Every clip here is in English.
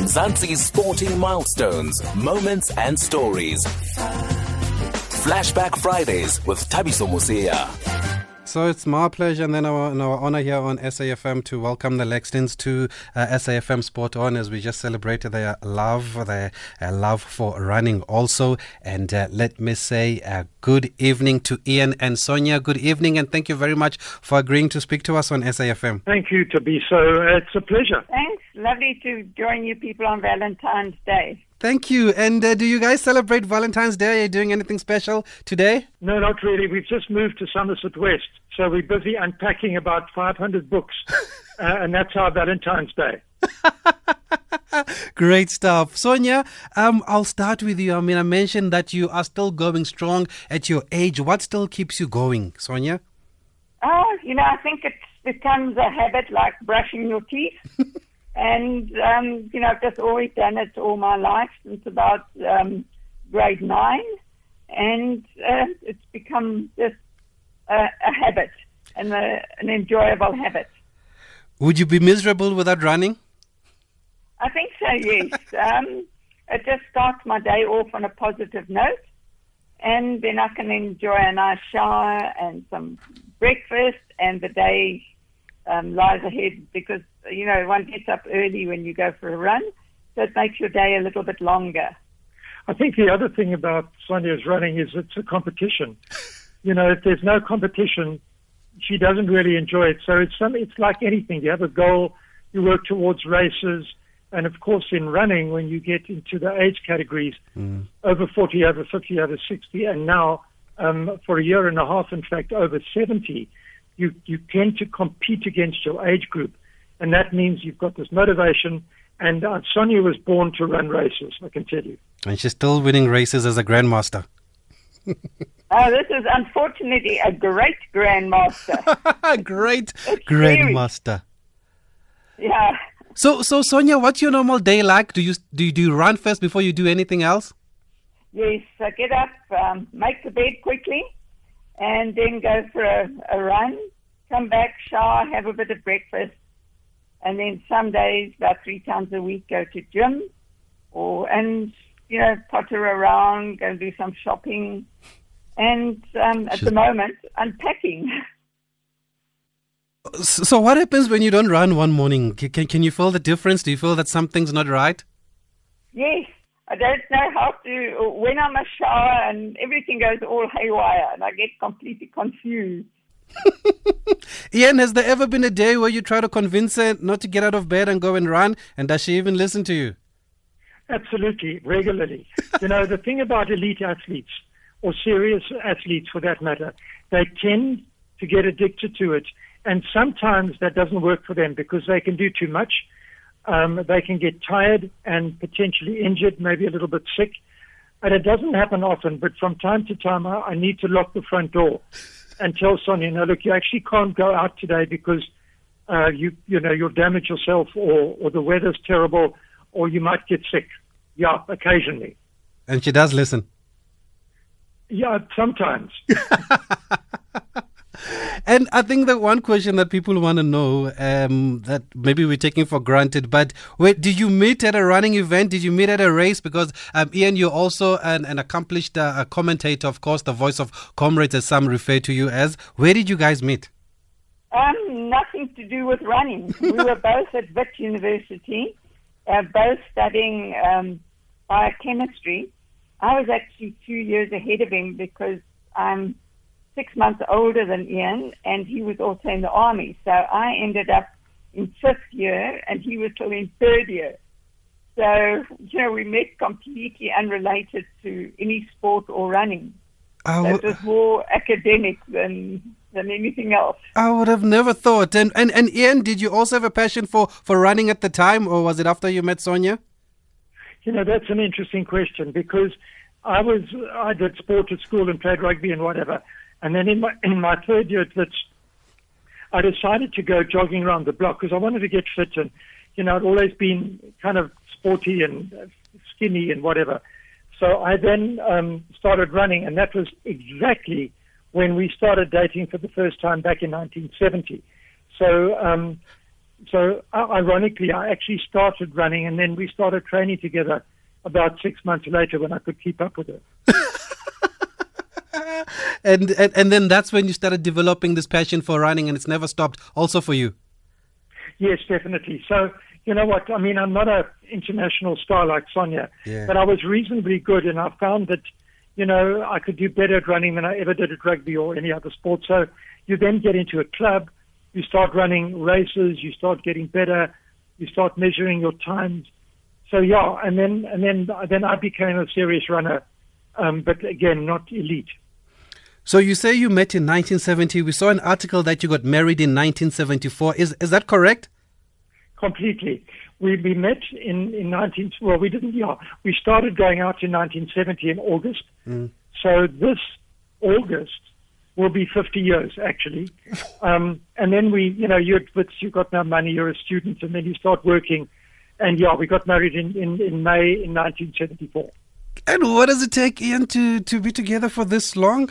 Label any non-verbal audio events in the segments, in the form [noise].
Mzansi's sporting milestones, moments, and stories. Flashback Fridays with Thabiso Mosia. So it's my pleasure and then our, and our honor here on SAFM to welcome the Laxtons to uh, SAFM Sport On as we just celebrated their love, their uh, love for running also. And uh, let me say uh, good evening to Ian and Sonia. Good evening and thank you very much for agreeing to speak to us on SAFM. Thank you, Thabiso. It's a pleasure. Thanks. Lovely to join you people on Valentine's Day. Thank you. And uh, do you guys celebrate Valentine's Day? Are you doing anything special today? No, not really. We've just moved to Somerset West, so we're busy unpacking about 500 books, [laughs] uh, and that's our Valentine's Day. [laughs] Great stuff. Sonia, um, I'll start with you. I mean, I mentioned that you are still going strong at your age. What still keeps you going, Sonia? Oh, you know, I think it becomes a habit like brushing your teeth. [laughs] And, um, you know, I've just always done it all my life since about um, grade nine. And uh, it's become just a, a habit and a, an enjoyable habit. Would you be miserable without running? I think so, yes. [laughs] um, it just starts my day off on a positive note. And then I can enjoy a nice shower and some breakfast, and the day um, lies ahead because you know, one gets up early when you go for a run, so it makes your day a little bit longer. I think the other thing about Sonia's running is it's a competition. you know, if there's no competition, she doesn't really enjoy it. So it's some, it's like anything. You have a goal, you work towards races, and of course, in running, when you get into the age categories, mm. over 40, over 50, over 60, and now um, for a year and a half, in fact, over 70, you, you tend to compete against your age group and that means you've got this motivation. And uh, Sonia was born to run races, I can tell you. And she's still winning races as a grandmaster. [laughs] oh, this is unfortunately a great grandmaster. A [laughs] great it's grandmaster. Yeah. So, so Sonia, what's your normal day like? Do you do you, do you run first before you do anything else? Yes, I get up, um, make the bed quickly, and then go for a, a run. Come back, shower, have a bit of breakfast, and then some days, about three times a week, go to gym, or and you know potter around, go and do some shopping, and um, at the moment, unpacking. [laughs] So, what happens when you don't run one morning? Can, can you feel the difference? Do you feel that something's not right? Yes. I don't know how to, when I'm a shower and everything goes all haywire and I get completely confused. [laughs] Ian, has there ever been a day where you try to convince her not to get out of bed and go and run? And does she even listen to you? Absolutely, regularly. you know, the thing about elite athletes, or serious athletes for that matter, they tend to get addicted to it. And sometimes that doesn't work for them because they can do too much. Um, they can get tired and potentially injured, maybe a little bit sick. And it doesn't happen often, but from time to time, I, I need to lock the front door and tell Sonia, no, look, you actually can't go out today because uh, you you know you'll damage yourself, or or the weather's terrible, or you might get sick. Yeah, occasionally. And she does listen. Yeah, sometimes. [laughs] and I think the one question that people want to know um, that maybe we're taking for granted, but wait, did you meet at a running event? Did you meet at a race? Because um, Ian, you're also an, an accomplished uh, commentator, of course, the voice of comrades, as some refer to you as. Where did you guys meet? Um, nothing to do with running. we were [laughs] both at Wits University, uh, both studying um, biochemistry. I was actually two years ahead of him because I'm six months older than Ian, and he was also in the army. So I ended up in fifth year, and he was still in third year. So, you know, we met completely unrelated to any sport or running. Uh, it was more academic than than anything else. I would have never thought. And, and and Ian, did you also have a passion for, for running at the time, or was it after you met Sonia? You know, that's an interesting question because I was I did sport at school and played rugby and whatever. And then in my in my third year at Wits, I decided to go jogging around the block because I wanted to get fit and you know I'd always been kind of sporty and skinny and whatever. So I then um, started running, and that was exactly when we started dating for the first time back in 1970. So um, so uh, ironically, I actually started running, and then we started training together about six months later when I could keep up with her. [laughs] and, and and then that's when you started developing this passion for running, and it's never stopped. Also for you. Yes, definitely. So you know what? I mean, I'm not an international star like Sonia, Yeah. but I was reasonably good, and I found that you know I could do better at running than I ever did at rugby or any other sport. So you then get into a club, you start running races, you start getting better, you start measuring your times. So yeah, and then and then then I became a serious runner, um, but again not elite. So you say you met in 1970. We saw an article that you got married in 1974. Is is that correct? completely. We, we met in, in 19, well, we didn't, yeah, we started going out in 1970 in August. So this August will be 50 years, actually. [laughs] Um, and then we, you know, you you got no money, you're a student, and then you start working. And yeah, we got married in, in, in May in 1974. And what does it take, Ian, to, to be together for this long?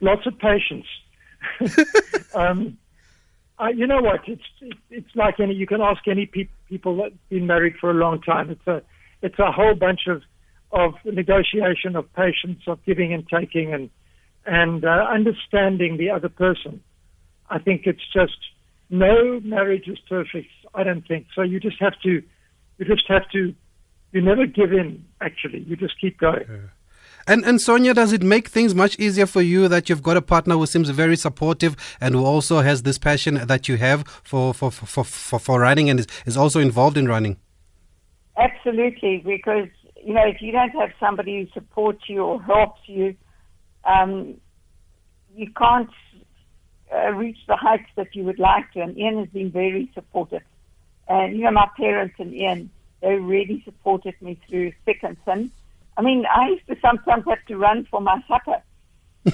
Lots of patience. [laughs] um, uh, you know what? It's it, it's like any. You can ask any pe- people that been married for a long time. It's a it's a whole bunch of of negotiation, of patience, of giving and taking, and and uh, understanding the other person. I think it's just no marriage is perfect. I don't think so. You just have to you just have to you never give in. Actually, you just keep going. And and Sonia, does it make things much easier for you that you've got a partner who seems very supportive and who also has this passion that you have for for for, for, for running and is, is also involved in running? Absolutely, because you know if you don't have somebody who supports you or helps you, um, you can't uh, reach the heights that you would like to. And Ian has been very supportive, and you know my parents and Ian, they really supported me through thick and thin. I mean, I used to sometimes have to run for my supper.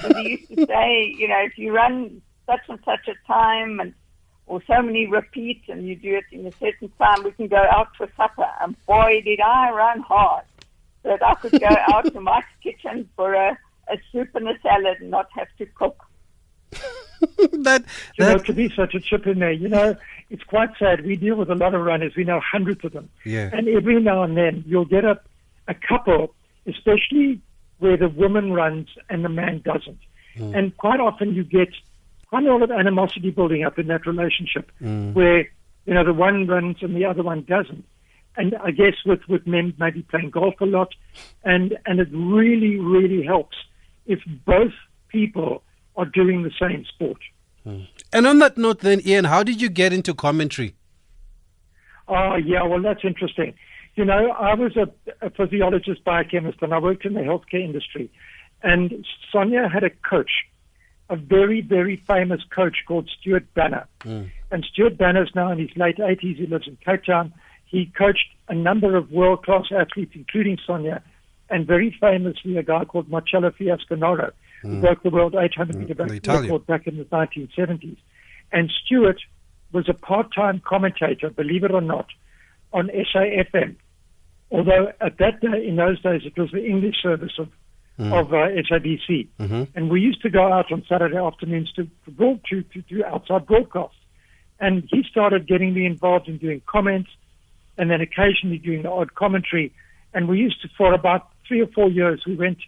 So they used to [laughs] say, you know, if you run such and such a time and or so many repeats and you do it in a certain time, we can go out for supper. And boy, did I run hard so that I could go [laughs] out to Mike's kitchen for a, a soup and a salad and not have to cook. [laughs] that you know, to be such a chip in there, you know, it's quite sad. We deal with a lot of runners. We know hundreds of them. Yeah. And every now and then you'll get a, a couple, especially where the woman runs and the man doesn't. Hmm. And quite often you get quite a lot of animosity building up in that relationship hmm. where, you know, the one runs and the other one doesn't. And I guess with, with men maybe playing golf a lot and, and it really, really helps if both people are doing the same sport. Hmm. and on that note, then Ian, how did you get into commentary? Oh, yeah, well, that's interesting. You know, I was a, a physiologist, biochemist, and I worked in the healthcare industry. And Sonia had a coach, a very, very famous coach called Stuart Banner. And Stuart Banner's now in his late 80s. He lives in Cape Town. He coached a number of world class athletes, including Sonia, and very famously a guy called Marcello Fiasconaro, who broke the world 800 meter the record back in the 1970s. And Stuart was a part time commentator, believe it or not, on SAFM. Although at that day, in those days, it was the English service of, of uh, SABC. And we used to go out on Saturday afternoons to, to, broad, to, to do outside broadcasts. And he started getting me involved in doing comments and then occasionally doing the odd commentary. And we used to, for about three or four years, we went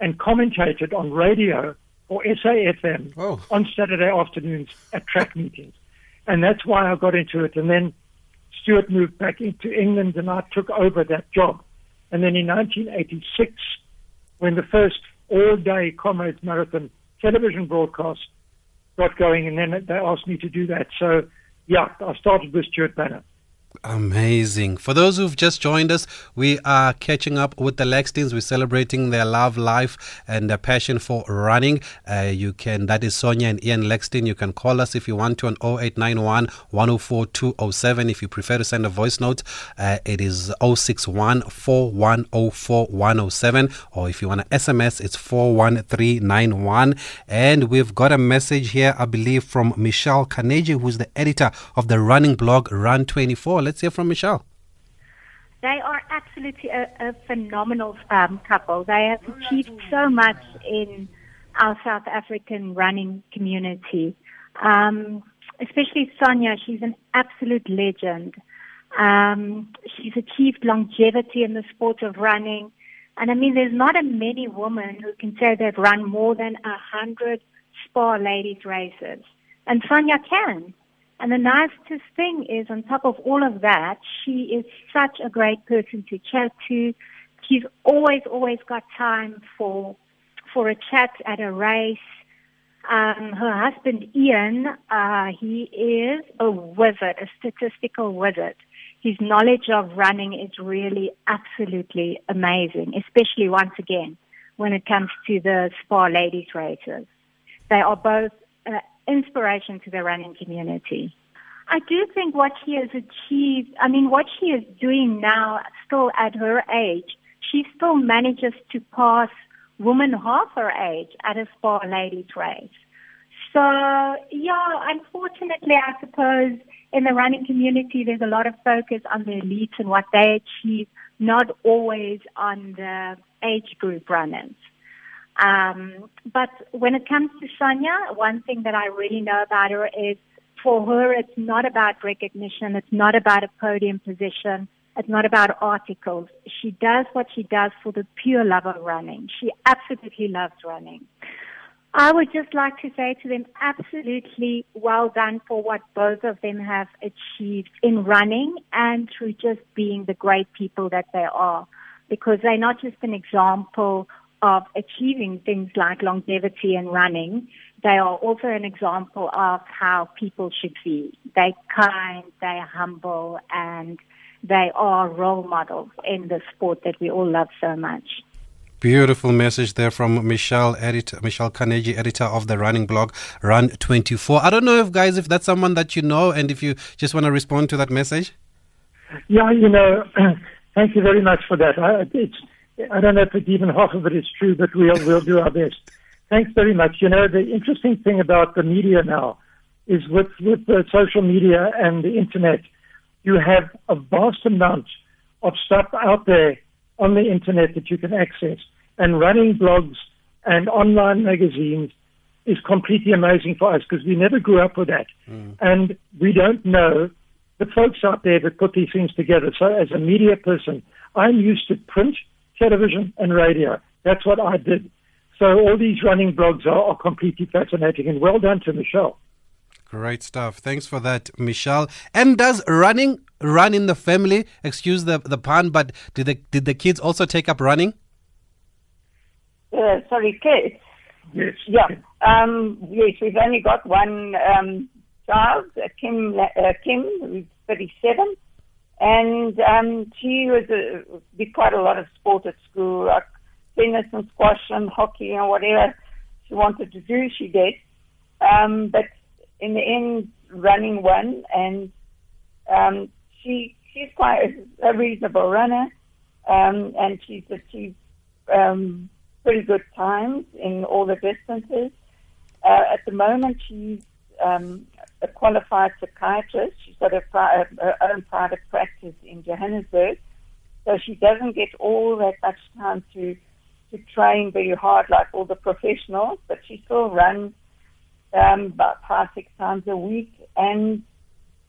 and commentated on radio or SAFM Oh. on Saturday afternoons at track meetings. And that's why I got into it. And then Stuart moved back into England and I took over that job. And then in 1986, when the first all-day Comrades Marathon television broadcast got going, and then they asked me to do that. So, yeah, I started with Stuart Banner. Amazing. For those who've just joined us, we are catching up with the Laxtons. We're celebrating their love life and their passion for running. Uh, you can, that is Sonia and Ian Laxton. You can call us if you want to on 0891 104 207. If you prefer to send a voice note, uh, it is 061 4104 107. Or if you want to SMS, it's 41391. And we've got a message here, I believe, from Michelle Carnegie, who's the editor of the running blog Run24. Let's hear from Michelle. They are absolutely a, a phenomenal um, couple. They have achieved so much in our South African running community. Um, especially Sonia. She's an absolute legend. Um, she's achieved longevity in the sport of running. And I mean, there's not a many women who can say they've run more than a hundred Spar ladies races. And Sonia can. And the nicest thing is, on top of all of that, she is such a great person to chat to. She's always, always got time for for a chat at a race. Um, her husband Ian, uh, he is a wizard, a statistical wizard. His knowledge of running is really absolutely amazing, especially once again when it comes to the Spar ladies races. They are both uh, inspiration to the running community. I do think what she has achieved, I mean, what she is doing now, still at her age, she still manages to pass women half her age at a Spar ladies race. So, yeah, unfortunately, I suppose in the running community, there's a lot of focus on the elites and what they achieve, not always on the age group runners. Um, but when it comes to Sonia, one thing that I really know about her is for her, it's not about recognition. It's not about a podium position. It's not about articles. She does what she does for the pure love of running. She absolutely loves running. I would just like to say to them, absolutely well done for what both of them have achieved in running and through just being the great people that they are. Because they're not just an example of achieving things like longevity and running. They are also an example of how people should be. They're kind, they're humble, and they are role models in the sport that we all love so much. Beautiful message there from Michelle, editor, Michelle Carnegie, editor of the running blog Run 24. I don't know if guys, if that's someone that you know, and if you just want to respond to that message. Yeah, you know, [clears throat] thank you very much for that. I, it's, I don't know if it's even half of it is true, but we'll we'll do our best. Thanks very much. You know, the interesting thing about the media now is with with the social media and the internet, you have a vast amount of stuff out there on the internet that you can access. And running blogs and online magazines is completely amazing for us because we never grew up with that. Mm. And we don't know the folks out there that put these things together. So as a media person, I'm used to print, television, and radio. That's what I did. So all these running blogs are, are completely fascinating. And well done to Michelle. Great stuff. Thanks for that, Michelle. And does running run in the family? Excuse the the pun, but did the did the kids also take up running? Uh, sorry, kids. Yes. Yeah. Um, yes, we've only got one um, child, uh, Kim. Uh, Kim, who's 37, and um, she was a, did quite a lot of sport at school, like tennis and squash and hockey and whatever she wanted to do, she did. Um, but in the end, running one, and um, she she's quite a, a reasonable runner, um, and she's achieved um, pretty good times in all the distances. Uh, at the moment, she's um, a qualified psychiatrist. She's got a pri- her own private practice in Johannesburg, so she doesn't get all that much time to to train very hard like all the professionals, but she still runs um, about five, six times a week, and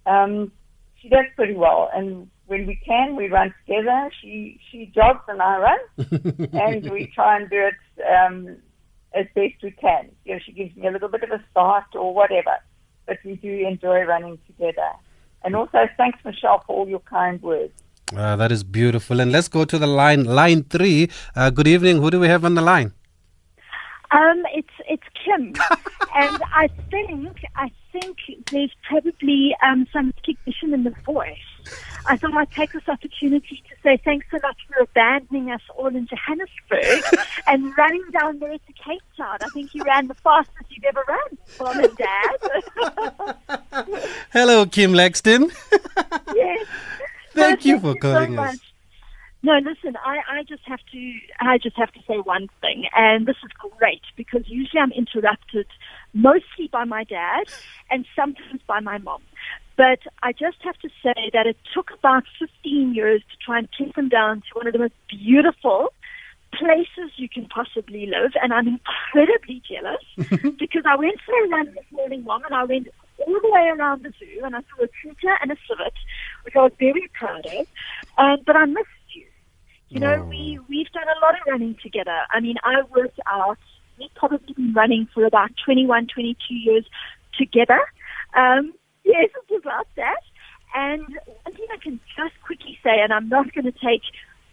um, she does pretty well. And when we can, we run together. She she jogs and I run, [laughs] and we try and do it um, as best we can. You know, she gives me a little bit of a start or whatever, but we do enjoy running together. And also, thanks, Michelle, for all your kind words. Uh, that is beautiful. And let's go to the line, line three. Uh, good evening. Who do we have on the line? Um, it's it's Kim, [laughs] and I think I think there's probably um, some recognition in the voice. I thought I'd take this opportunity to say thanks so much for abandoning us all in Johannesburg [laughs] and running down there to Cape Town. I think you ran the fastest you've ever run, Mom and Dad. [laughs] Hello, Kim Laxton. [laughs] yes. Thank you for calling so us. No, listen, I, I just have to I just have to say one thing, and this is great because usually I'm interrupted mostly by my dad and sometimes by my mom. But I just have to say that it took about 15 years to try and take them down to one of the most beautiful places you can possibly live, and I'm incredibly jealous [laughs] because I went for a run this morning, mom, and I went all the way around the zoo and I saw a cheetah and a civet, which I was very proud of. Um, but I missed you. You know, Oh. we, we've done a lot of running together. I mean, I worked out, we've probably been running for about 21, 22 years together. Um, yes, it's about that. And one thing I can just quickly say, and I'm not going to take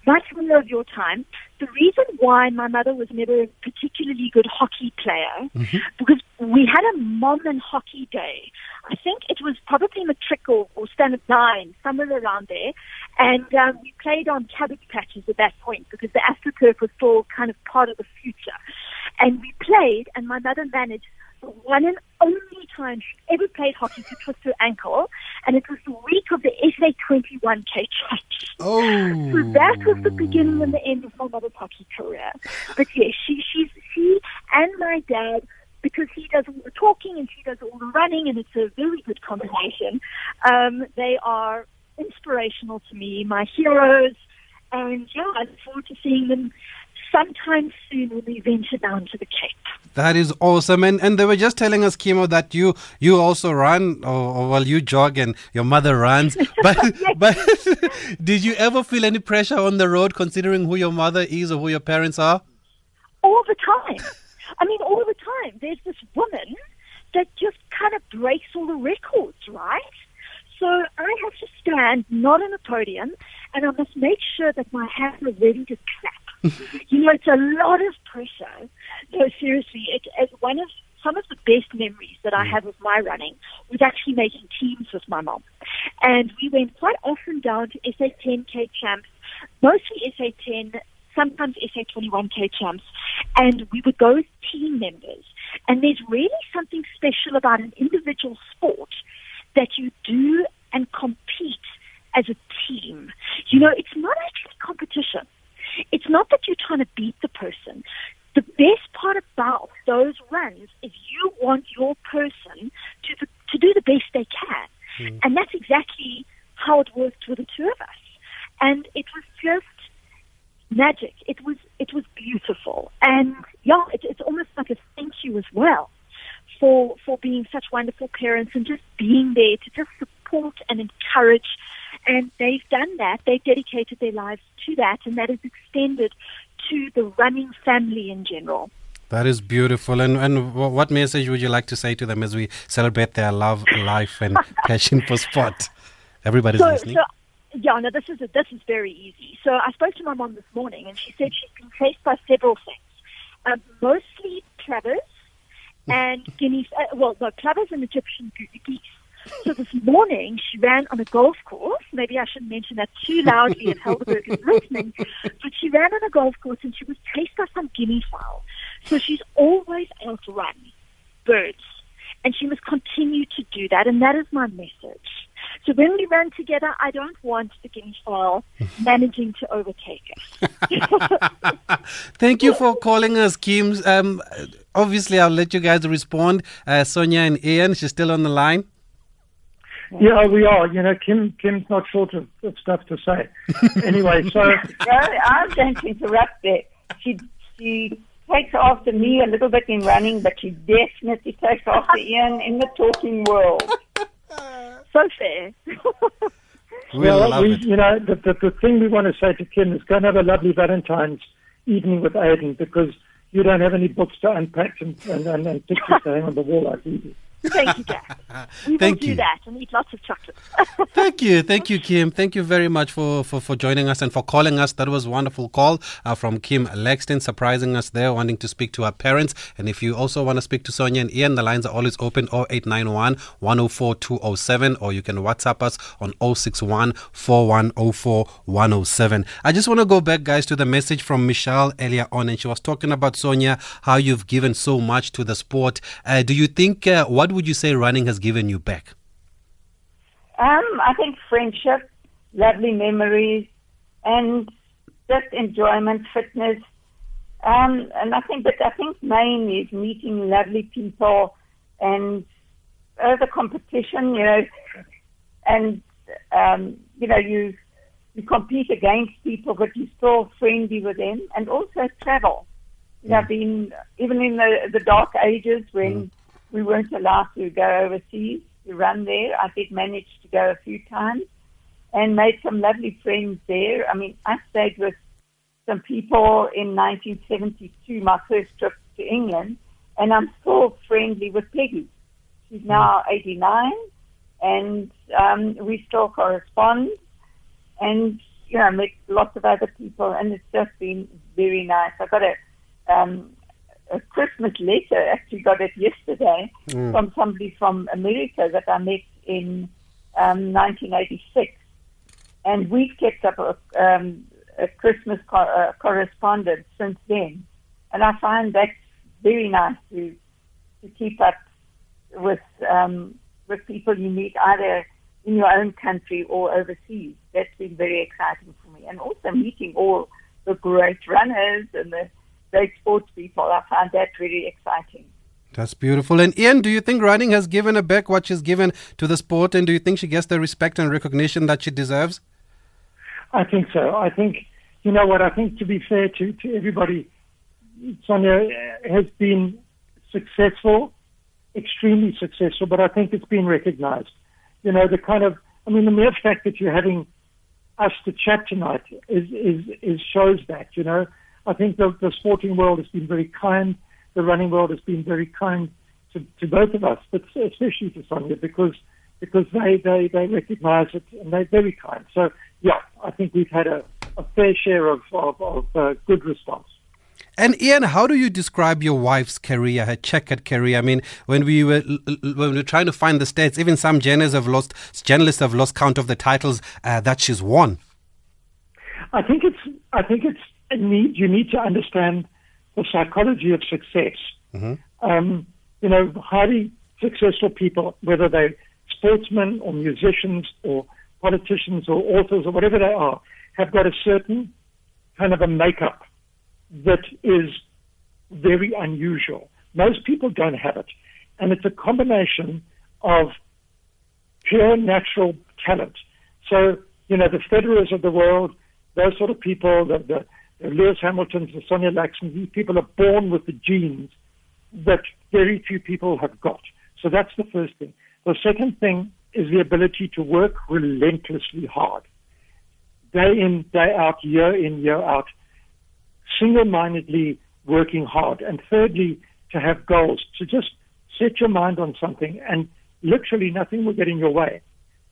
much more of your time, the reason why my mother was never a particularly good hockey player, because we had a mom and hockey day. I think it was probably matric or, or standard nine, somewhere around there. And um, we played on cabbage patches at that point because the AstroTurf was still kind of part of the future. And we played, and my mother managed the one and only time she ever played hockey to twist her ankle, and it was the week of the SA 21 K Champs. Oh. So that was the beginning and the end of my mother's hockey career. But yes, she, she's, she and my dad, because he does all the talking and she does all the running, and it's a very good combination. Um, they are inspirational to me, my heroes, and yeah, I look forward to seeing them sometime soon when we venture down to the Cape. That is awesome, and and they were just telling us, Kimo, that you you also run, or, or well, you jog, and your mother runs. [laughs] But but [laughs] did you ever feel any pressure on the road, considering who your mother is or who your parents are? all the time. I mean, all the time. There's this woman that just kind of breaks all the records, right? So I have to stand not on a podium, and I must make sure that my hands are ready to clap. You know, it's a lot of pressure. No, seriously, it, it's one of some of the best memories that I mm. have of my running was actually making teams with my mom. And we went quite often down to SA10K champs, mostly SA10, sometimes SA21K champs, and we would go as team members. And there's really something special about an individual sport that you do and compete as a team. You know, it's not actually competition. It's not that you're trying to beat the person. The best part about those runs is you want your person to the, to do the best they can, hmm. and that's exactly how it worked with the two of us. And it was just magic. It was it was beautiful, and yeah, it, it's almost like a thank you as well for for being such wonderful parents and just being there to just support and encourage. And they've done that. They've dedicated their lives to that, and that is extended to the running family in general. That is beautiful. And and what message would you like to say to them as we celebrate their love, life, and [laughs] passion for sport? Everybody's so, listening. so yeah, no, this is this is very easy. So I spoke to my mom this morning, and she said she's been chased by several things, um, mostly plovers [laughs] and guineas. Uh, well, no, plovers and Egyptian geese. [laughs] So this morning she ran on a golf course. Maybe I shouldn't mention that too loudly if Helderberg is listening. But she ran on a golf course and she was chased by some guinea fowl. So she's always outrun birds. And she must continue to do that. And that is my message. So when we run together, I don't want the guinea fowl [laughs] managing to overtake us. [laughs] Thank you for calling us, Kim. Um, obviously, I'll let you guys respond. Uh, Sonia and Ian, she's still on the line. Yeah, we are. You know, Kim Kim's not short of, of stuff to say. [laughs] anyway, so No, I'm going to interrupt there. She she takes after me a little bit in running, but she definitely takes after Ian in the talking world. [laughs] so fair. [laughs] We well, love we, it. you know, the, the the thing we want to say to Kim is go and have a lovely Valentine's evening with Aiden because you don't have any books to unpack and and, and, and pictures to hang on the wall like we do. Thank you, Jack. [laughs] We Thank will do you. that and eat lots of chocolate. [laughs] Thank you. Thank you, [laughs] Kim. Thank you very much for, for, for joining us and for calling us. That was a wonderful call uh, from Kim Laxton, surprising us there, wanting to speak to our parents. And if you also want to speak to Sonia and Ian, the lines are always open 0891 104 207, or you can WhatsApp us on 061 4104 107. I just want to go back, guys, to the message from Michelle earlier on, and she was talking about Sonia, how you've given so much to the sport. Uh, do you think, uh, what would you say running has given you back? Um, I think friendship, lovely memories, and just enjoyment, fitness. Um, and I think, but I think main is meeting lovely people and uh, the competition, you know, and um, you know you you compete against people, but you're still friendly with them, and also travel. You know, I've been even in the the dark ages when we weren't allowed to go overseas. to run there. I did manage to go a few times and made some lovely friends there. I mean, I stayed with some people in 1972, my first trip to England, and I'm still friendly with Peggy. She's now 89, and um, we still correspond. And you know, met lots of other people, and it's just been very nice. I got a um, a Christmas letter. Actually, got it yesterday Mm. from somebody from America that I met in um, 1986, and we've kept up a, um, a Christmas co- uh, correspondence since then. And I find that's very nice to to keep up with um, with people you meet either in your own country or overseas. That's been very exciting for me, and also meeting all the great runners and the great sports people. I find that really exciting. That's beautiful. And Ian, do you think running has given her back what she's given to the sport? And do you think she gets the respect and recognition that she deserves? I think so. I think, you know what, I think to be fair to, to everybody, Sonia uh, has been successful, extremely successful, but I think it's been recognized. You know, the kind of, I mean, the mere fact that you're having us to chat tonight is, is, is shows that, you know. I think the, the sporting world has been very kind. The running world has been very kind to, to both of us, but especially to Sonia because because they, they, they recognize it and they're very kind. So, yeah, I think we've had a, a fair share of, of, of uh, good response. And Ian, how do you describe your wife's career, her checkered career? I mean, when we were when we were trying to find the stats, even some journalists have lost journalists have lost count of the titles uh, that she's won. I think it's I think it's need. You need to understand the psychology of success. Um, you know, highly successful people, whether they're sportsmen or musicians or politicians or authors or whatever they are, have got a certain kind of a makeup that is very unusual. Most people don't have it, and it's a combination of pure natural talent. So, you know, the Federers of the world, those sort of people, the, the Lewis Hamiltons, and Sonia Laxtons, these people are born with the genes that very few people have got. So that's the first thing. The second thing is the ability to work relentlessly hard. Day in, day out, year in, year out, single-mindedly working hard. And thirdly, to have goals, to just set your mind on something and literally nothing will get in your way.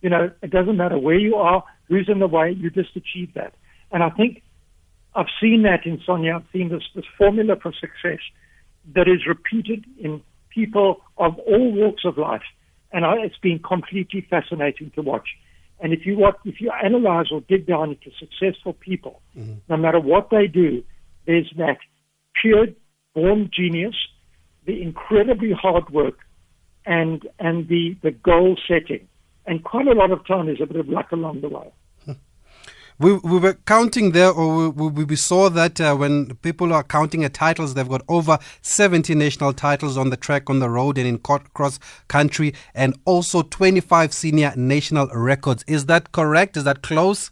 You know, it doesn't matter where you are, who's in the way, you just achieve that. And I think I've seen that in Sonia. I've seen this, this formula for success that is repeated in people of all walks of life. And I, it's been completely fascinating to watch. And if you what, if you analyze or dig down into successful people, mm-hmm. no matter what they do, there's that pure born genius, the incredibly hard work, and and the the goal setting, and quite a lot of time there's a bit of luck along the way. We, we were counting there, or we, we, we saw that uh, when people are counting at titles, they've got over 70 national titles on the track, on the road, and in cross country, and also 25 senior national records. Is that correct? Is that close?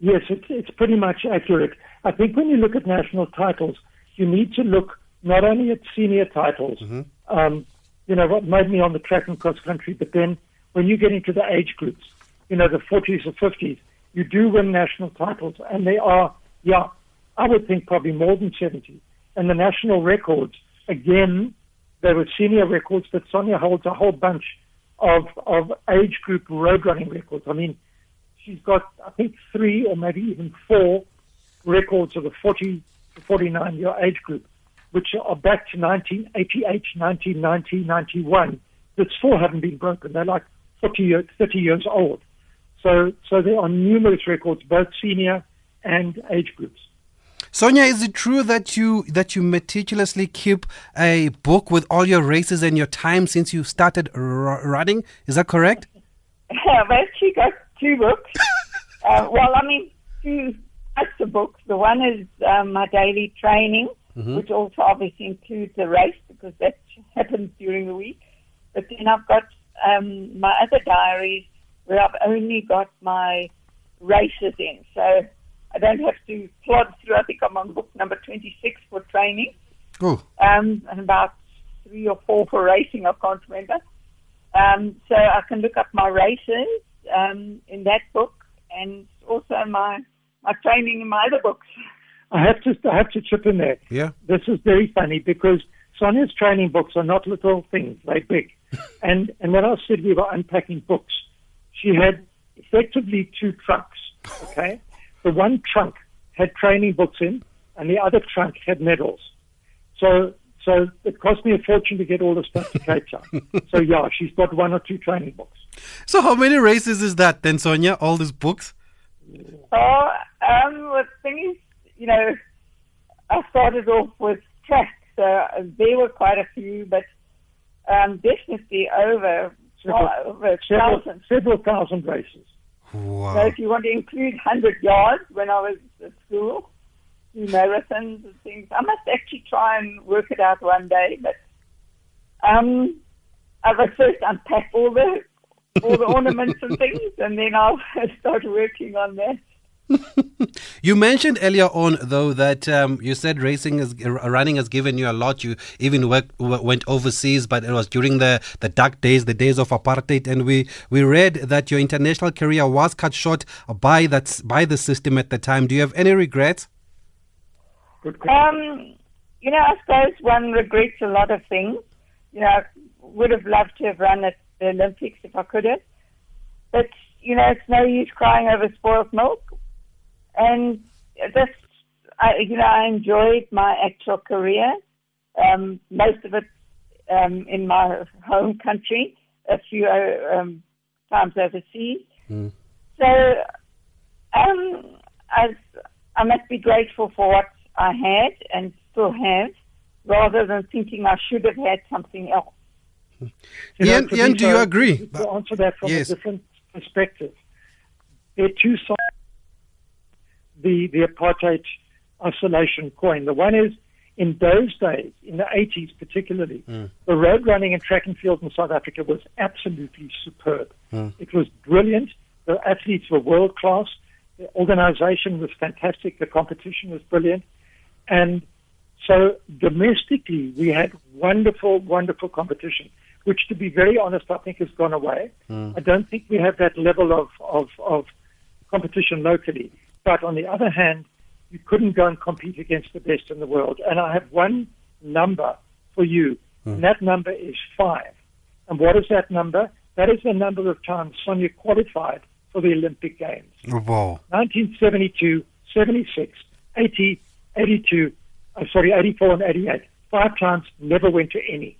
Yes, it's, it's pretty much accurate. I think when you look at national titles, you need to look not only at senior titles, um, you know, what made me on the track and cross country, but then when you get into the age groups, you know, the 40s or 50s, you do win national titles, and they are, yeah, I would think probably more than 70. And the national records, again, they were senior records, but Sonia holds a whole bunch of, of age group road running records. I mean, she's got, I think, three or maybe even four records of the 40 to 49 year age group, which are back to 1988, 1990, 91, that still haven't been broken. They're like 40 years, 30 years old. So, so there are numerous records, both senior and age groups. Sonia, is it true that you that you meticulously keep a book with all your races and your time since you started r- running? Is that correct? [laughs] I've actually got two books. [laughs] uh, well, I mean, two types of books. The one is um, my daily training, which also obviously includes the race because that happens during the week. But then I've got um, my other diaries where I've only got my races in. So I don't have to plod through. I think I'm on book number 26 for training Oh, um, and about three or four for racing. I can't remember. Um, so I can look up my races um, in that book and also my my training in my other books. I have to I have to chip in there. Yeah. This is very funny because Sonia's training books are not little things; they're big. [laughs] and and when I said we were unpacking books, she had effectively two trunks. Okay, the one trunk had training books in, and the other trunk had medals. So so it cost me a fortune to get all the stuff to Cape Town. [laughs] so yeah, she's got one or two training books. So how many races is that then, Sonia? All these books? Oh, um, the thing is, you know, I started off with track, so there were quite a few, but um, definitely over, Several, well, over several, thousand. several thousand races. So Wow. if you want to include 100 yards when I was at school, do marathons and things, I must actually try and work it out one day. But um, I will first unpack all the all the ornaments and things, and then I'll [laughs] start working on that. [laughs] You mentioned earlier on, though, that um, you said racing is running has given you a lot. You even worked, went overseas, but it was during the, the dark days, the days of apartheid, and we, we read that your international career was cut short by that by the system at the time. Do you have any regrets? Um, you know, I suppose one regrets a lot of things. You know, I would have loved to have run at the Olympics if I could have. But, you know, it's no use crying over spoiled milk. And this, I, you know, I enjoyed my actual career, um, most of it um, in my home country, a few uh, um, times overseas. So um, I, I must be grateful for what I had and still have, rather than thinking I should have had something else. Know, Ian, Ian, do you agree? To answer that from Yes. a different perspective, there are two sides the the apartheid isolation coin. The one is in those days, in the 80s particularly, hmm. the road running and track and field in South Africa was absolutely superb. Hmm. It was brilliant. The athletes were world class. The organization was fantastic. The competition was brilliant. And so domestically, we had wonderful, wonderful competition, which, to be very honest, I think has gone away. Hmm. I don't think we have that level of, of, of competition locally. But on the other hand, you couldn't go and compete against the best in the world. And I have one number for you, and that number is five. And what is that number? That is the number of times Sonia qualified for the Olympic Games. Wow. 1972, 76, 80, 82, uh, sorry, 84 and 88. Five times, never went to any.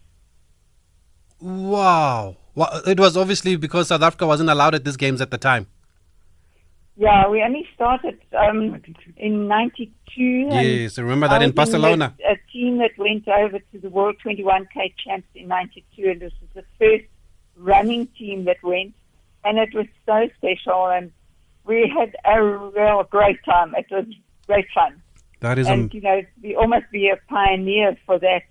Wow. Well, it was obviously because South Africa wasn't allowed at these games at the time. Yeah, we only started um, in '92. Yes, I remember that I in Barcelona. A team that went over to the World 21K Champs in '92, and this was the first running team that went, and it was so special, and we had a real great time. It was great fun, That is um, and you know, we almost be a pioneer for that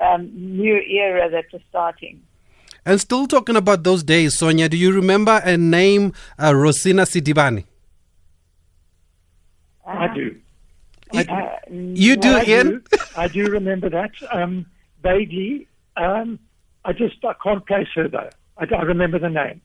um, new era that was starting. And still talking about those days, Sonia, do you remember a name, uh, Rosina Sidibani? I do. I do. Uh, You do, I Ian? do. [laughs] I do remember that um, vaguely. Um, I just I can't place her though. I, I remember the name.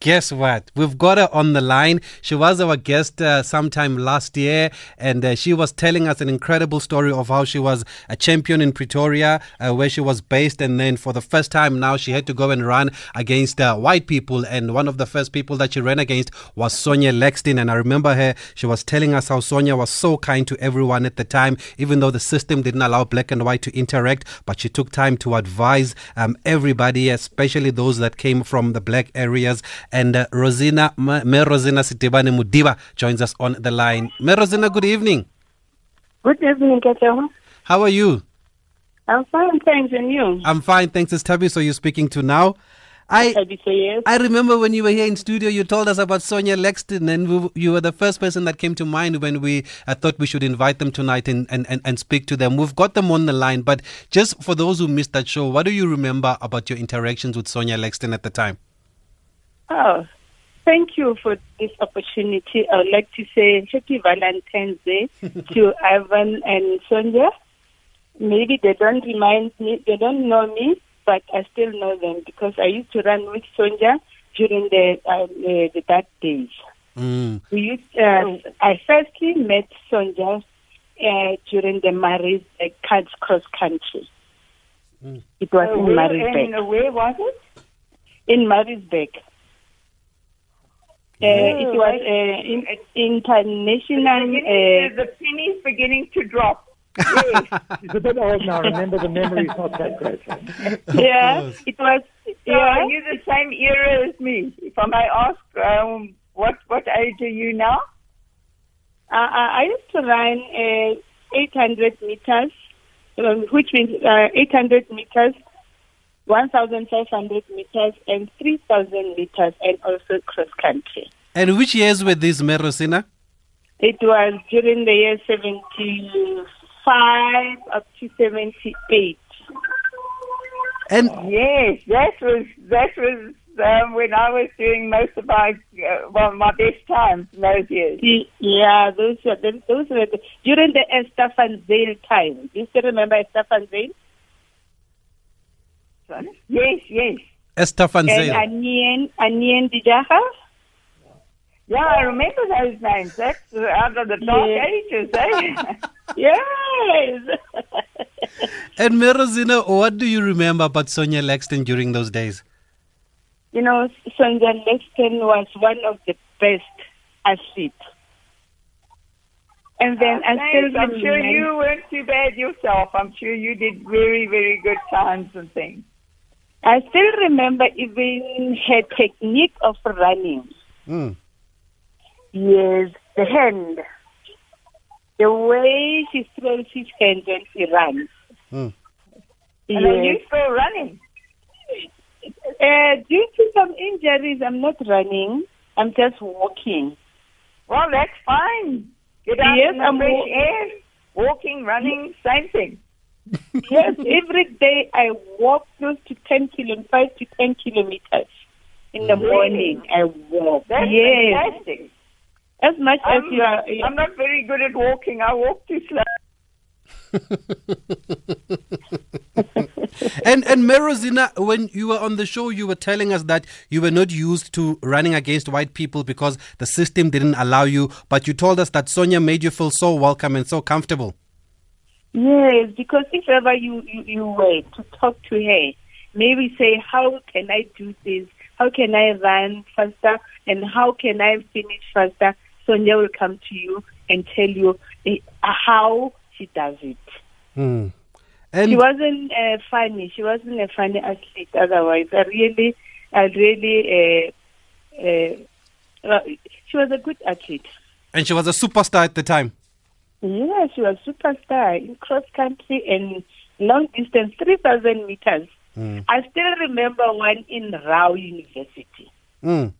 Guess what? We've got her on the line. She was our guest uh, sometime last year, and uh, she was telling us an incredible story of how she was a champion in Pretoria, uh, where she was based, and then for the first time now she had to go and run against uh, white people. And one of the first people that she ran against was Sonia Laxton. And I remember her, she was telling us how Sonia was so kind to everyone at the time, even though the system didn't allow black and white to interact, but she took time to advise um, everybody, especially those that came from the black areas. And uh, Rosina, Ma- Me Rosina Sitibane Mudiba joins us on the line. Me Rosina, good evening. Good evening, Ketema. How are you? I'm fine, thanks, and you? I'm fine, thanks. It's Tabi, so you're speaking to now. I yes. I remember when you were here in studio, you told us about Sonia Laxton, and we, you were the first person that came to mind when we uh, thought we should invite them tonight and, and, and, and speak to them. We've got them on the line, but just for those who missed that show, what do you remember about your interactions with Sonia Laxton at the time? Oh, thank you for this opportunity. I would like to say Happy Valentine's Day [laughs] to Ivan and Sonja. Maybe they don't remind me, they don't know me, but I still know them because I used to run with Sonja during the uh, the, the dark days. Mm. We used, uh, I firstly met Sonja uh, during the Maritzburg Cards Cross Country. It was Oh, in where, Maritzburg. and where was it? In Maritzburg. Uh, it Oh, was I- uh, in, international. Beginning- Uh, the penny's beginning to drop. Yes. [laughs] She's a bit old now. Remember, the memory's not that great. [laughs] yeah, it was. So Yeah, are you the same era as me? If I may ask, um, what what age are you now? I, I I used to run uh, 800 meters, um, which means uh, 800 meters, 1,500 meters, and 3,000 meters, and also cross country. And which years were these, Merosina? It was during the year 75 up to 78. And Yes, that was that was um, when I was doing most of my uh, well my best times in those years. Yeah, those were those were the, during the Esther van Zyl time. Do you still remember Esther van Zyl? Yes, yes. Esther van And Zyl. Anien, Anien Dijaha? Yeah, I remember those names. That's out of the dark Yeah. ages, eh? [laughs] Yes. And Merosina, what do you remember about Sonia Laxton during those days? you know, Sonja Laxton was one of the best athletes. And then I Thanks. still I'm sure you weren't too bad yourself. I'm sure you did very, very good times and things. I still remember even her technique of running. Mm. Yes, the hand. The way she throws his hand when she runs. Mm. And are you Yes. still running? Uh, due to some injuries, I'm not running. I'm just walking. Well, that's fine. Get out Yes, in the I'm fresh wa- air. Walking, running, same thing. [laughs] Yes, every day I walk close to 10 kilo, 5 to 10 kilometers. In the Really? morning, I walk. That's yes. fantastic. As much as I'm, you are. I'm not very good at walking. I walk too slow. [laughs] And and Merosina, when you were on the show, you were telling us that you were not used to running against white people because the system didn't allow you. But you told us that Sonia made you feel so welcome and so comfortable. Yes, because if ever you, you, you were to talk to her, maybe say, how can I do this? How can I run faster? And how can I finish faster? Sonia will come to you and tell you eh, how she does it. Hmm. And She wasn't uh, funny. She wasn't a funny athlete. Otherwise, I really, I really, uh, uh, she was a good athlete. and she was a superstar at the time. Yeah, she was superstar in cross country and long distance, three thousand meters. I still remember one in RAU University. Mm.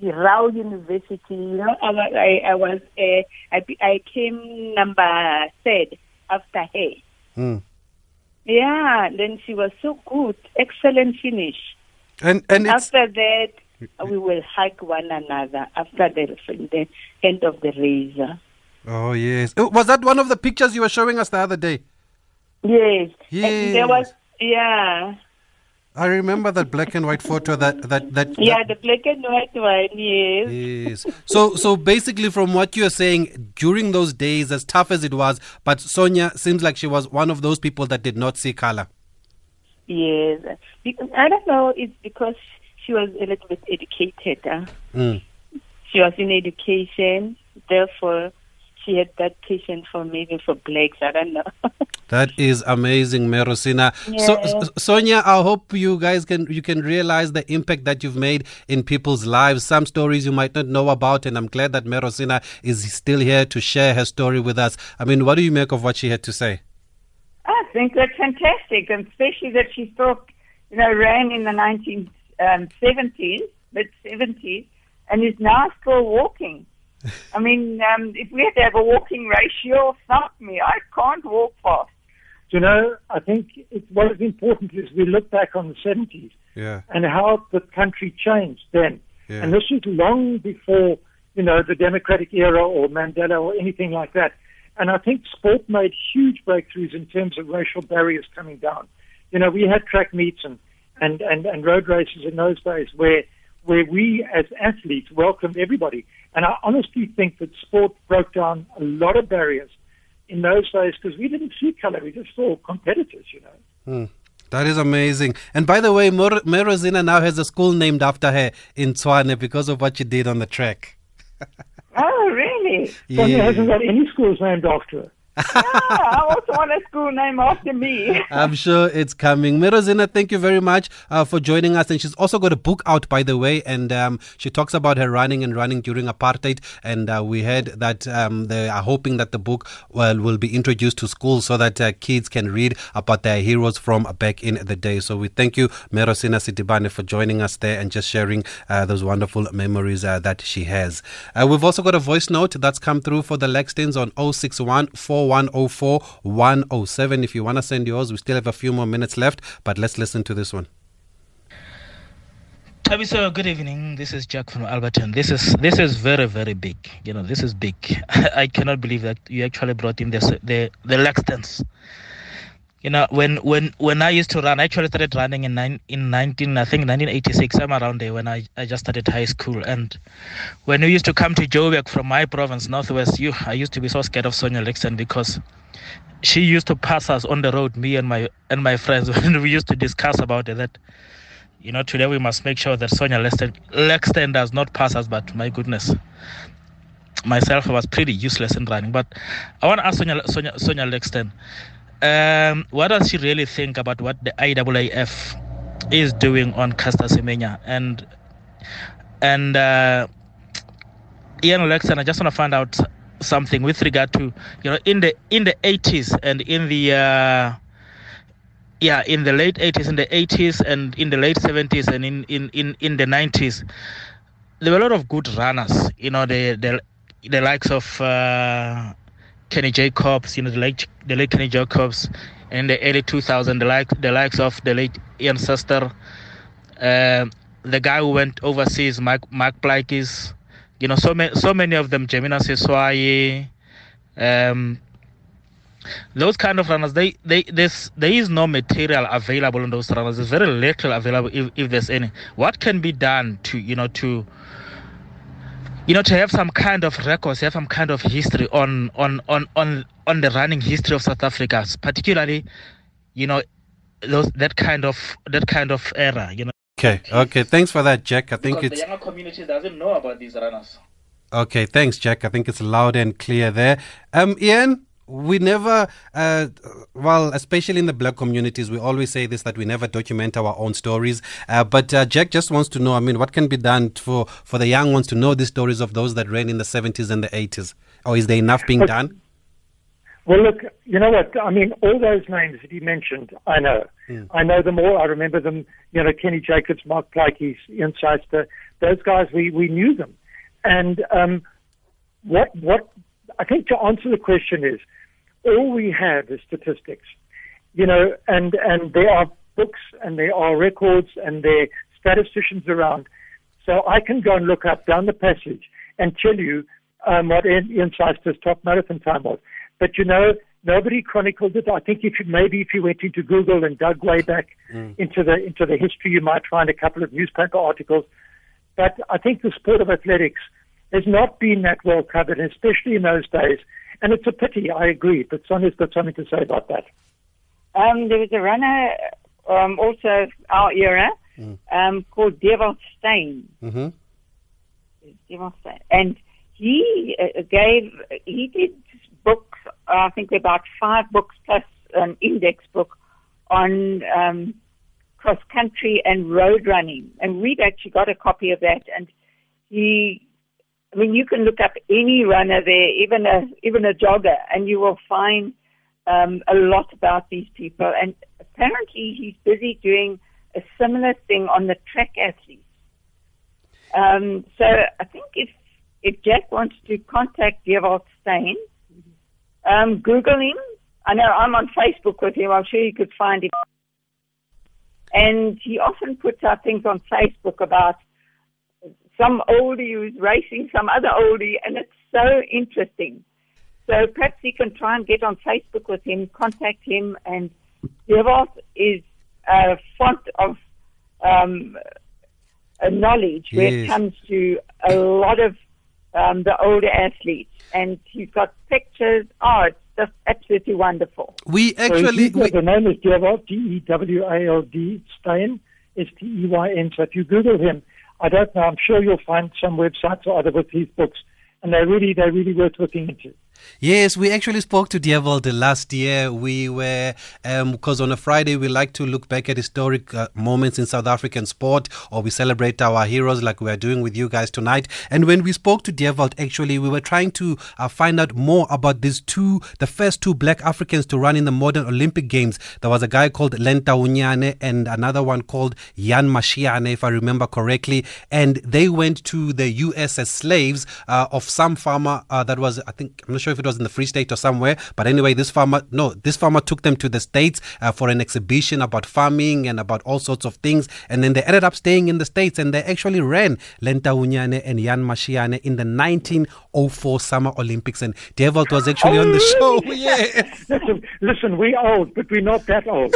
The RAU University, you know, I, I, I was, uh, I, I came number third after her. Mm. Yeah, then she was so good, excellent finish. And and After that, we will hug one another after the, the end of the race. Oh yes, Oh, was that one of the pictures you were showing us the other day? Yes. And there was, yeah. I remember that black and white photo that that that. Yeah, that- the black and white one, yes. Yes. So so basically from what you're saying, during those days, as tough as it was, but Sonia seems like she was one of those people that did not see color. Yes. I don't know, it's because she was a little bit educated. Huh? Mm. She was in education, therefore she had that patience for maybe for blacks. I don't know. [laughs] That is amazing, Merosina. So, Yeah. S- Sonia, I hope you guys can you can realize the impact that you've made in people's lives. Some stories you might not know about, and I'm glad that Merosina is still here to share her story with us. I mean, what do you make of what she had to say? I think that's fantastic, and especially that she still, you know, ran in the 1970s, mid 70s, and is now still walking. [laughs] I mean, um, if we had to have a walking ratio, stop me. I can't walk fast. You know, I think it, what is important is we look back on the 70s Yeah. and how the country changed then. Yeah. And this is long before, you know, the democratic era or Mandela or anything like that. And I think sport made huge breakthroughs in terms of racial barriers coming down. You know, we had track meets and, and, and, and road races in those days where where we as athletes welcomed everybody. And I honestly think that sport broke down a lot of barriers in those days because we didn't see color, we just saw competitors, you know. Hmm. That is amazing. And by the way, Mer- Merozina now has a school named after her in Tshwane because of what she did on the track. [laughs] oh, really? Yeah. hasn't got any schools named after her. Yeah, I also want a school name after me. [laughs] I'm sure it's coming. Merozina, thank you very much uh, for joining us. And she's also got a book out, by the way, and um, she talks about her running and running during apartheid. And uh, we heard that um, they are hoping that the book well, will be introduced to schools so that uh, kids can read about their heroes from back in the day. So we thank you, Merosina Sitibane, for joining us there and just sharing uh, those wonderful memories uh, that she has. Uh, we've also got a voice note that's come through for the Laxtons on 061 4104 107. If you want to send yours, we still have a few more minutes left, but let's listen to this one. Thabiso, good evening. This is Jack from Alberton. This is this is very very big. You know, this is big. [laughs] I cannot believe that you actually brought in the the the Laxtons. You know, when when when I used to run, I actually started running in nine, in 19 I think 1986. I'm around there when I I just started high school. And when we used to come to Joburg from my province, Northwest, you I used to be so scared of Sonia Laxton because she used to pass us on the road, me and my and my friends, [laughs] when we used to discuss about it. That you know, today we must make sure that Sonia Laxton, Laxton does not pass us. But my goodness, myself, I was pretty useless in running. But I want to ask Sonia, Sonia, Sonia Laxton, um, what does she really think about what the IAAF is doing on Caster Semenya? And and uh, Ian Laxton, I just want to find out something with regard to you know in the in the 80s and in the uh, yeah in the late 80s in the 80s and in the late 70s and in in in, in the 90s there were a lot of good runners you know the the, the likes of uh, Kenny Jacobs you know the late the late Kenny Jacobs in the early 2000s the like the likes of the late Ian Suster uh, the guy who went overseas Mike Mark Plaatjes you know so many so many of them Jemina Siswaye um those kind of runners they they there's there is no material available in those runners. There's very little available if, if there's any. What can be done to you know to you know to have some kind of records have some kind of history on on on on on the running history of south africa particularly you know those that kind of that kind of era you know Okay, okay. Thanks for that, Jack. I think because it's the younger community doesn't know about these runners okay. Thanks, Jack. I think it's loud and clear there. Um, Ian, we never, uh, well, especially in the black communities, we always say this that we never document our own stories. Uh, but uh, Jack just wants to know. I mean, what can be done for for the young ones to know the stories of those that ran in the seventies and the eighties? Or is there enough being But- done? Well, look, you know what? I mean, all those names that he mentioned, I know. I know them all. I remember them. You know, Kenny Jacobs, Mark Plaatjes, Ian Seister. Those guys, we we knew them. And um, what what I think to answer the question is, all we have is statistics. You know, and and there are books and there are records and there are statisticians around. So I can go and look up down the passage and tell you um, what Ian Seister's top marathon time was. But you know, nobody chronicled it. I think if you maybe if you went into Google and dug way back into the into the history, you might find a couple of newspaper articles. But I think the sport of athletics has not been that well covered, especially in those days. And it's a pity. I agree. But Sonia's got something to say about that. Um, there was a runner, um, also our era, um, called Dewald Steyn. Mm-hmm. Dewald Steyn. And he uh, gave, he did books, I think about five books plus an index book on um, cross country and road running. And we've actually got a copy of that. And he, I mean, you can look up any runner there, even a even a jogger, and you will find um, a lot about these people. And apparently, he's busy doing a similar thing on the track athletes. Um, so I think if if Jack wants to contact Dewald Steyn, um, Google him. I know I'm on Facebook with him. I'm sure you could find him. And he often puts out things on Facebook about some oldie who's racing some other oldie, and it's so interesting. So perhaps you can try and get on Facebook with him, contact him, and Devos is a font of um, a knowledge where it comes to a lot of um, the older athletes, and he's got pictures. Oh, it's just absolutely wonderful. We actually. you- We, the name is Dewald, D-E-W-A-L-D, Steyn, S-T-E-Y-N. So if you Google him, I don't know, I'm sure you'll find some websites or other with his books. And they're really, they're really worth looking into. Yes, we actually spoke to Dewald last year. We were, because on a Friday we like to look back at historic uh, moments in South African sport or we celebrate our heroes like we are doing with you guys tonight. And when we spoke to Dewald, actually, we were trying to uh, find out more about these two, the first two black Africans to run in the modern Olympic Games. There was a guy called Len Taunyane and another one called Jan Mashiane, if I remember correctly. And they went to the US as slaves uh, of some farmer uh, that was, I think, I'm not sure if it was in the Free State or somewhere, but anyway, this farmer, no, this farmer took them to the States uh, for an exhibition about farming and about all sorts of things. And then they ended up staying in the States and they actually ran Len Taunyane and Jan Mashiane in the 1904 Summer Olympics. And Dewald was actually on the show. [laughs] Yes. Listen, listen, we're old, but we're not that old.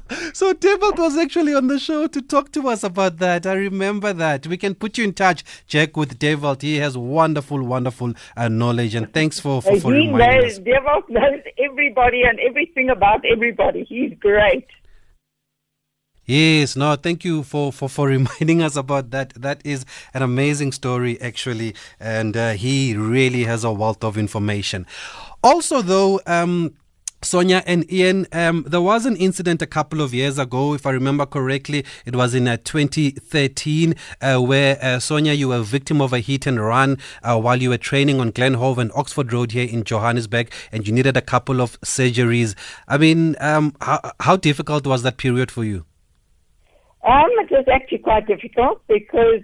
[laughs] So Dewald was actually on the show to talk to us about that. I remember that. We can put you in touch, Jack, with Dewald. He has wonderful, wonderful uh, knowledge. And thanks for, for, for he reminding knows, us. Knows everybody and everything about everybody. He's great. Yes, no, thank you for, for, for [laughs] reminding us about that. That is an amazing story, actually, and uh, he really has a wealth of information. Also, though, um, Sonia and Ian, um, there was an incident a couple of years ago, if I remember correctly. It was in uh, 2013, uh, where uh, Sonia, you were a victim of a hit and run uh, while you were training on Glenhove and Oxford Road here in Johannesburg, and you needed a couple of surgeries. I mean, um, how, how difficult was that period for you? Um, it was actually quite difficult because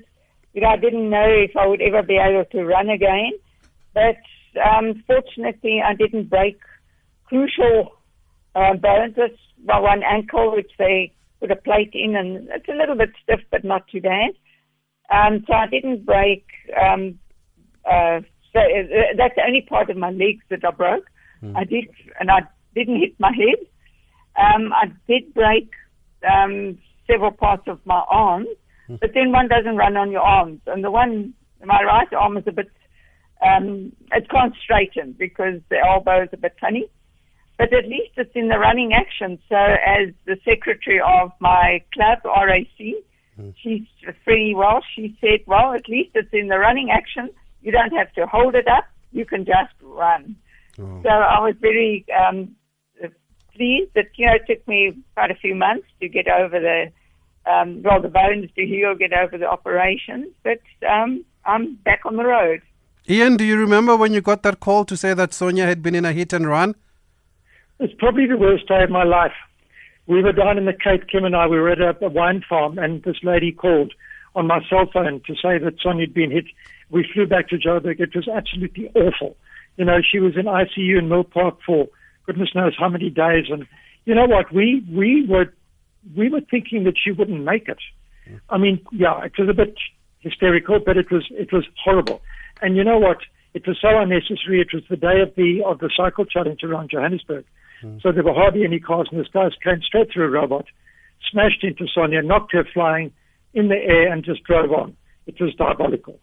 you know I didn't know if I would ever be able to run again. But um, fortunately, I didn't break crucial uh. It's my one ankle, which they put a plate in, and it's a little bit stiff, but not too bad. Um, so I didn't break. Um, uh, so uh, that's the only part of my legs that I broke. I did, and I didn't hit my head. Um, I did break um, several parts of my arms, but then one doesn't run on your arms. And the one, my right arm is a bit, um, it can't straighten because the elbow is a bit funny. But at least it's in the running action. So as the secretary of my club, RAC, she's pretty well, she said, well, at least it's in the running action. You don't have to hold it up. You can just run. So I was very um, pleased that you know it took me quite a few months to get over the um, well the bones to heal, get over the operations, but um, I'm back on the road. Ian, do you remember when you got that call to say that Sonia had been in a hit and run? It's probably the worst day of my life. We were down in the Cape, Kim and I, we were at a, a wine farm, and this lady called on my cell phone to say that Sonia had been hit. We flew back to Joburg. It was absolutely awful. You know, she was in ICU in Milpark for goodness knows how many days. And you know what? We we were we were thinking that she wouldn't make it. I mean, yeah, it was a bit hysterical, but it was it was horrible. And you know what? It was so unnecessary. It was the day of the of the cycle challenge around Johannesburg, Mm. so there were hardly any cars, and this guy came straight through a robot, smashed into Sonia, knocked her flying in the air, and just drove on. It was diabolical.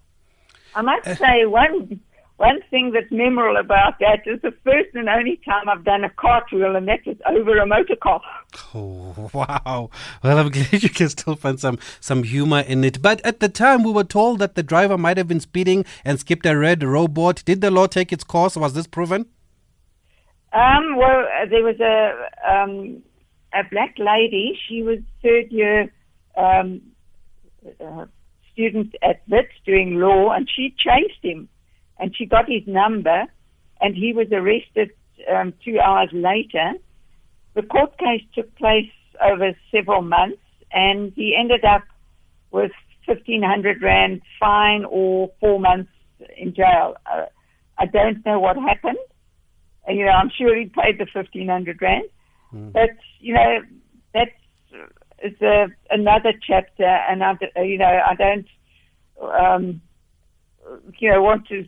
I must say one one thing that's memorable about that is the first and only time I've done a cartwheel, and that was over a motor car. Oh, [laughs] wow. Well, I'm [laughs] glad you can still find some, some humor in it. But at the time, we were told that the driver might have been speeding and skipped a red robot. Did the law take its course? Was this proven? Um, well, uh, there was a um, a black lady. She was third year um, uh, student at WITS doing law, and she chased him, and she got his number, and he was arrested um, two hours later. The court case took place over several months, and he ended up with fifteen hundred rand fine or four months in jail. Uh, I don't know what happened. Uh, You know, I'm sure he paid the fifteen hundred rand, but you know that's it's a, another chapter, and I, d- you know I don't um, you know want to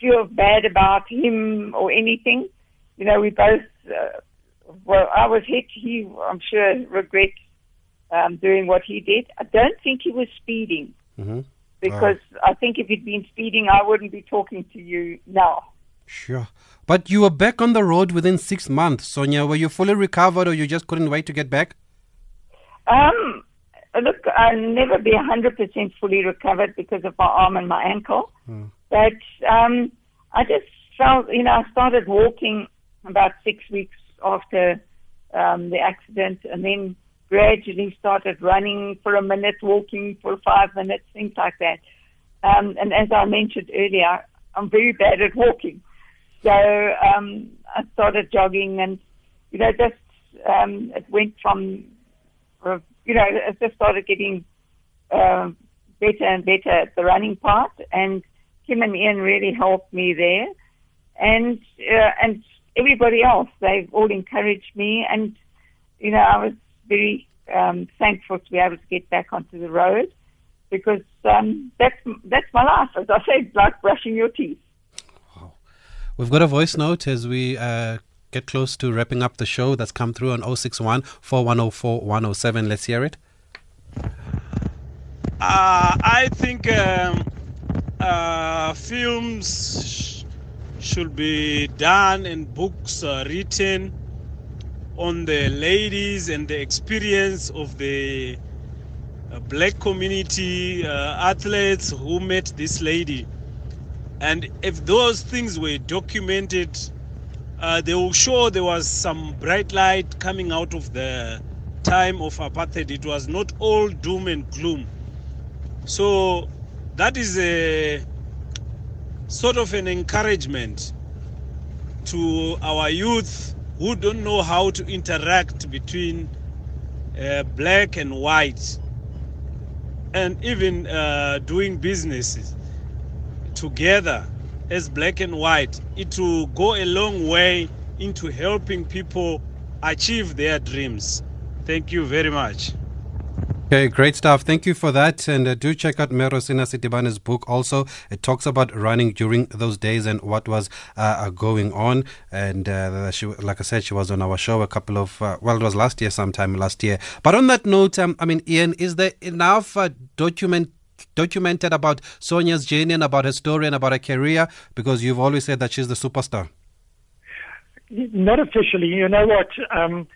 feel bad about him or anything. You know, we both uh, well, I was hit. He, I'm sure, regrets um, doing what he did. I don't think he was speeding Mm-hmm. because I think if he'd been speeding, I wouldn't be talking to you now. Sure. But you were back on the road within six months, Sonia. Were you fully recovered or you just couldn't wait to get back? Um, look, I'll never be 100% fully recovered because of my arm and my ankle. But um, I just felt, you know, I started walking about six weeks after um, the accident and then gradually started running for a minute, walking for five minutes, things like that. Um, and as I mentioned earlier, I'm very bad at walking. So um, I started jogging and, you know, just um, it went from uh, you know, I just started getting uh, better and better at the running part, and Kim and Ian really helped me there, and uh, and everybody else. They've all encouraged me, and you know, I was very um, thankful to be able to get back onto the road because um, that's that's my life. As I say, it's like brushing your teeth. We've got a voice note as we uh, get close to wrapping up the show that's come through on 061 4104 107. Let's hear it. Uh, I think um, uh, films sh- should be done and books uh, written on the ladies and the experience of the uh, black community uh, athletes who met this lady. And if those things were documented, uh, they will show there was some bright light coming out of the time of apartheid. It was not all doom and gloom. So that is a sort of an encouragement to our youth who don't know how to interact between uh, black and white and even uh, doing businesses together as black and white. It will go a long way into helping people achieve their dreams. Thank you very much. Okay, great stuff. Thank you for that. And uh, do check out Merosina Sitibane's book also. It talks about running during those days and what was uh, uh, going on. And uh, she, like I said, she was on our show a couple of, uh, well, it was last year, sometime last year. But on that note, um, I mean, Ian, is there enough uh, document documented about Sonia's journey and about her story and about her career? Because you've always said that she's the superstar. Not officially. You know what? Um,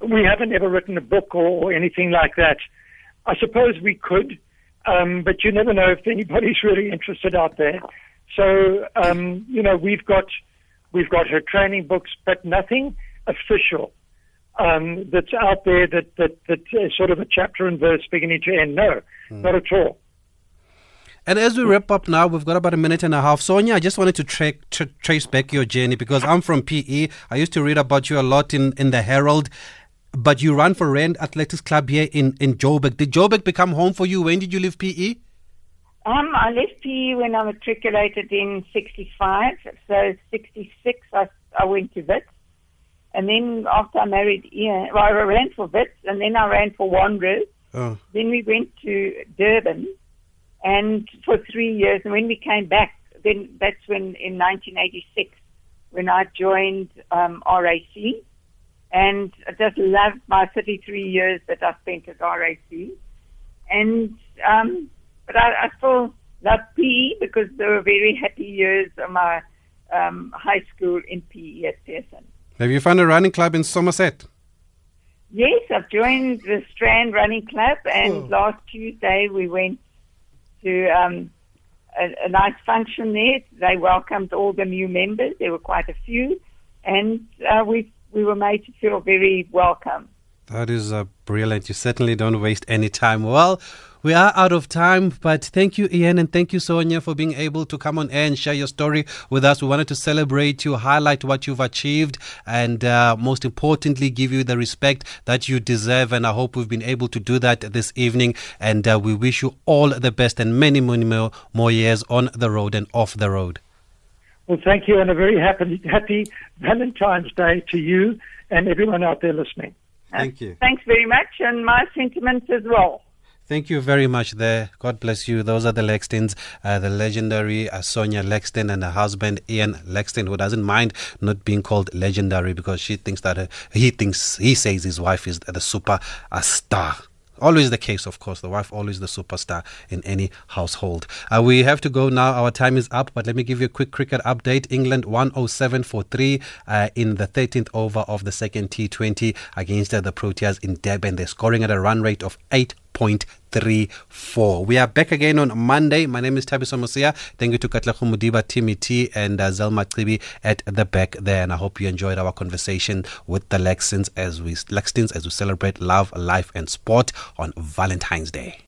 we haven't ever written a book or, or anything like that. I suppose we could, um, but you never know if anybody's [laughs] really interested out there. So um, you know, we've got we've got her training books, but nothing official um, that's out there that that that is sort of a chapter and verse beginning to end. No, not at all. And as we wrap up now, we've got about a minute and a half. Sonia, I just wanted to tra- tra- trace back your journey because I'm from PE. I used to read about you a lot in, in the Herald, but you ran for Rand Athletics Club here in, in Joburg. Did Joburg become home for you? When did you leave? PE? Um, I left PE when I matriculated in 65. So 66, I, I went to Wits. And then after I married Ian, well, I ran for Wits and then I ran for Wanderers. Oh. Then we went to Durban and for three years. And when we came back, then that's when in 1986, when I joined um, RAC. And I just loved my 33 years that I spent at RAC. And, um, but I, I still love PE because they were very happy years of my um, high school in PE at Pearson. Have you found a running club in Somerset? Yes, I've joined the Strand Running Club, and last Tuesday we went to um, a, a nice function there. They welcomed all the new members. There were quite a few, and uh, we we were made to feel very welcome. That is uh, brilliant. You certainly don't waste any time. Well, we are out of time, but thank you, Ian, and thank you, Sonia, for being able to come on air and share your story with us. We wanted to celebrate you, highlight what you've achieved, and uh, most importantly, give you the respect that you deserve. And I hope we've been able to do that this evening. And uh, we wish you all the best and many, many more, more years on the road and off the road. Well, thank you, and a very happy happy Valentine's Day to you and everyone out there listening. Thank you. Thanks very much, and my sentiments as well. Thank you very much there. God bless you. Those are the Laxtons, uh, the legendary uh, Sonia Laxton and her husband Ian Laxton, who doesn't mind not being called legendary because she thinks that uh, he thinks, he says his wife is the super star. Always the case, of course. The wife always the superstar in any household. Uh, we have to go now. Our time is up, but let me give you a quick cricket update. England 107 for 3 uh, in the 13th over of the second T20 against uh, the Proteas in Durban. They're scoring at a run rate of 8.34. We are back again on Monday. My name is Thabiso Mosia. Thank you to Katleho Mudiba, Timmy T, and uh, Zelma at the back there. And I hope you enjoyed our conversation with the Lexins as we Laxtons as we celebrate love, life, and sport on Valentine's Day.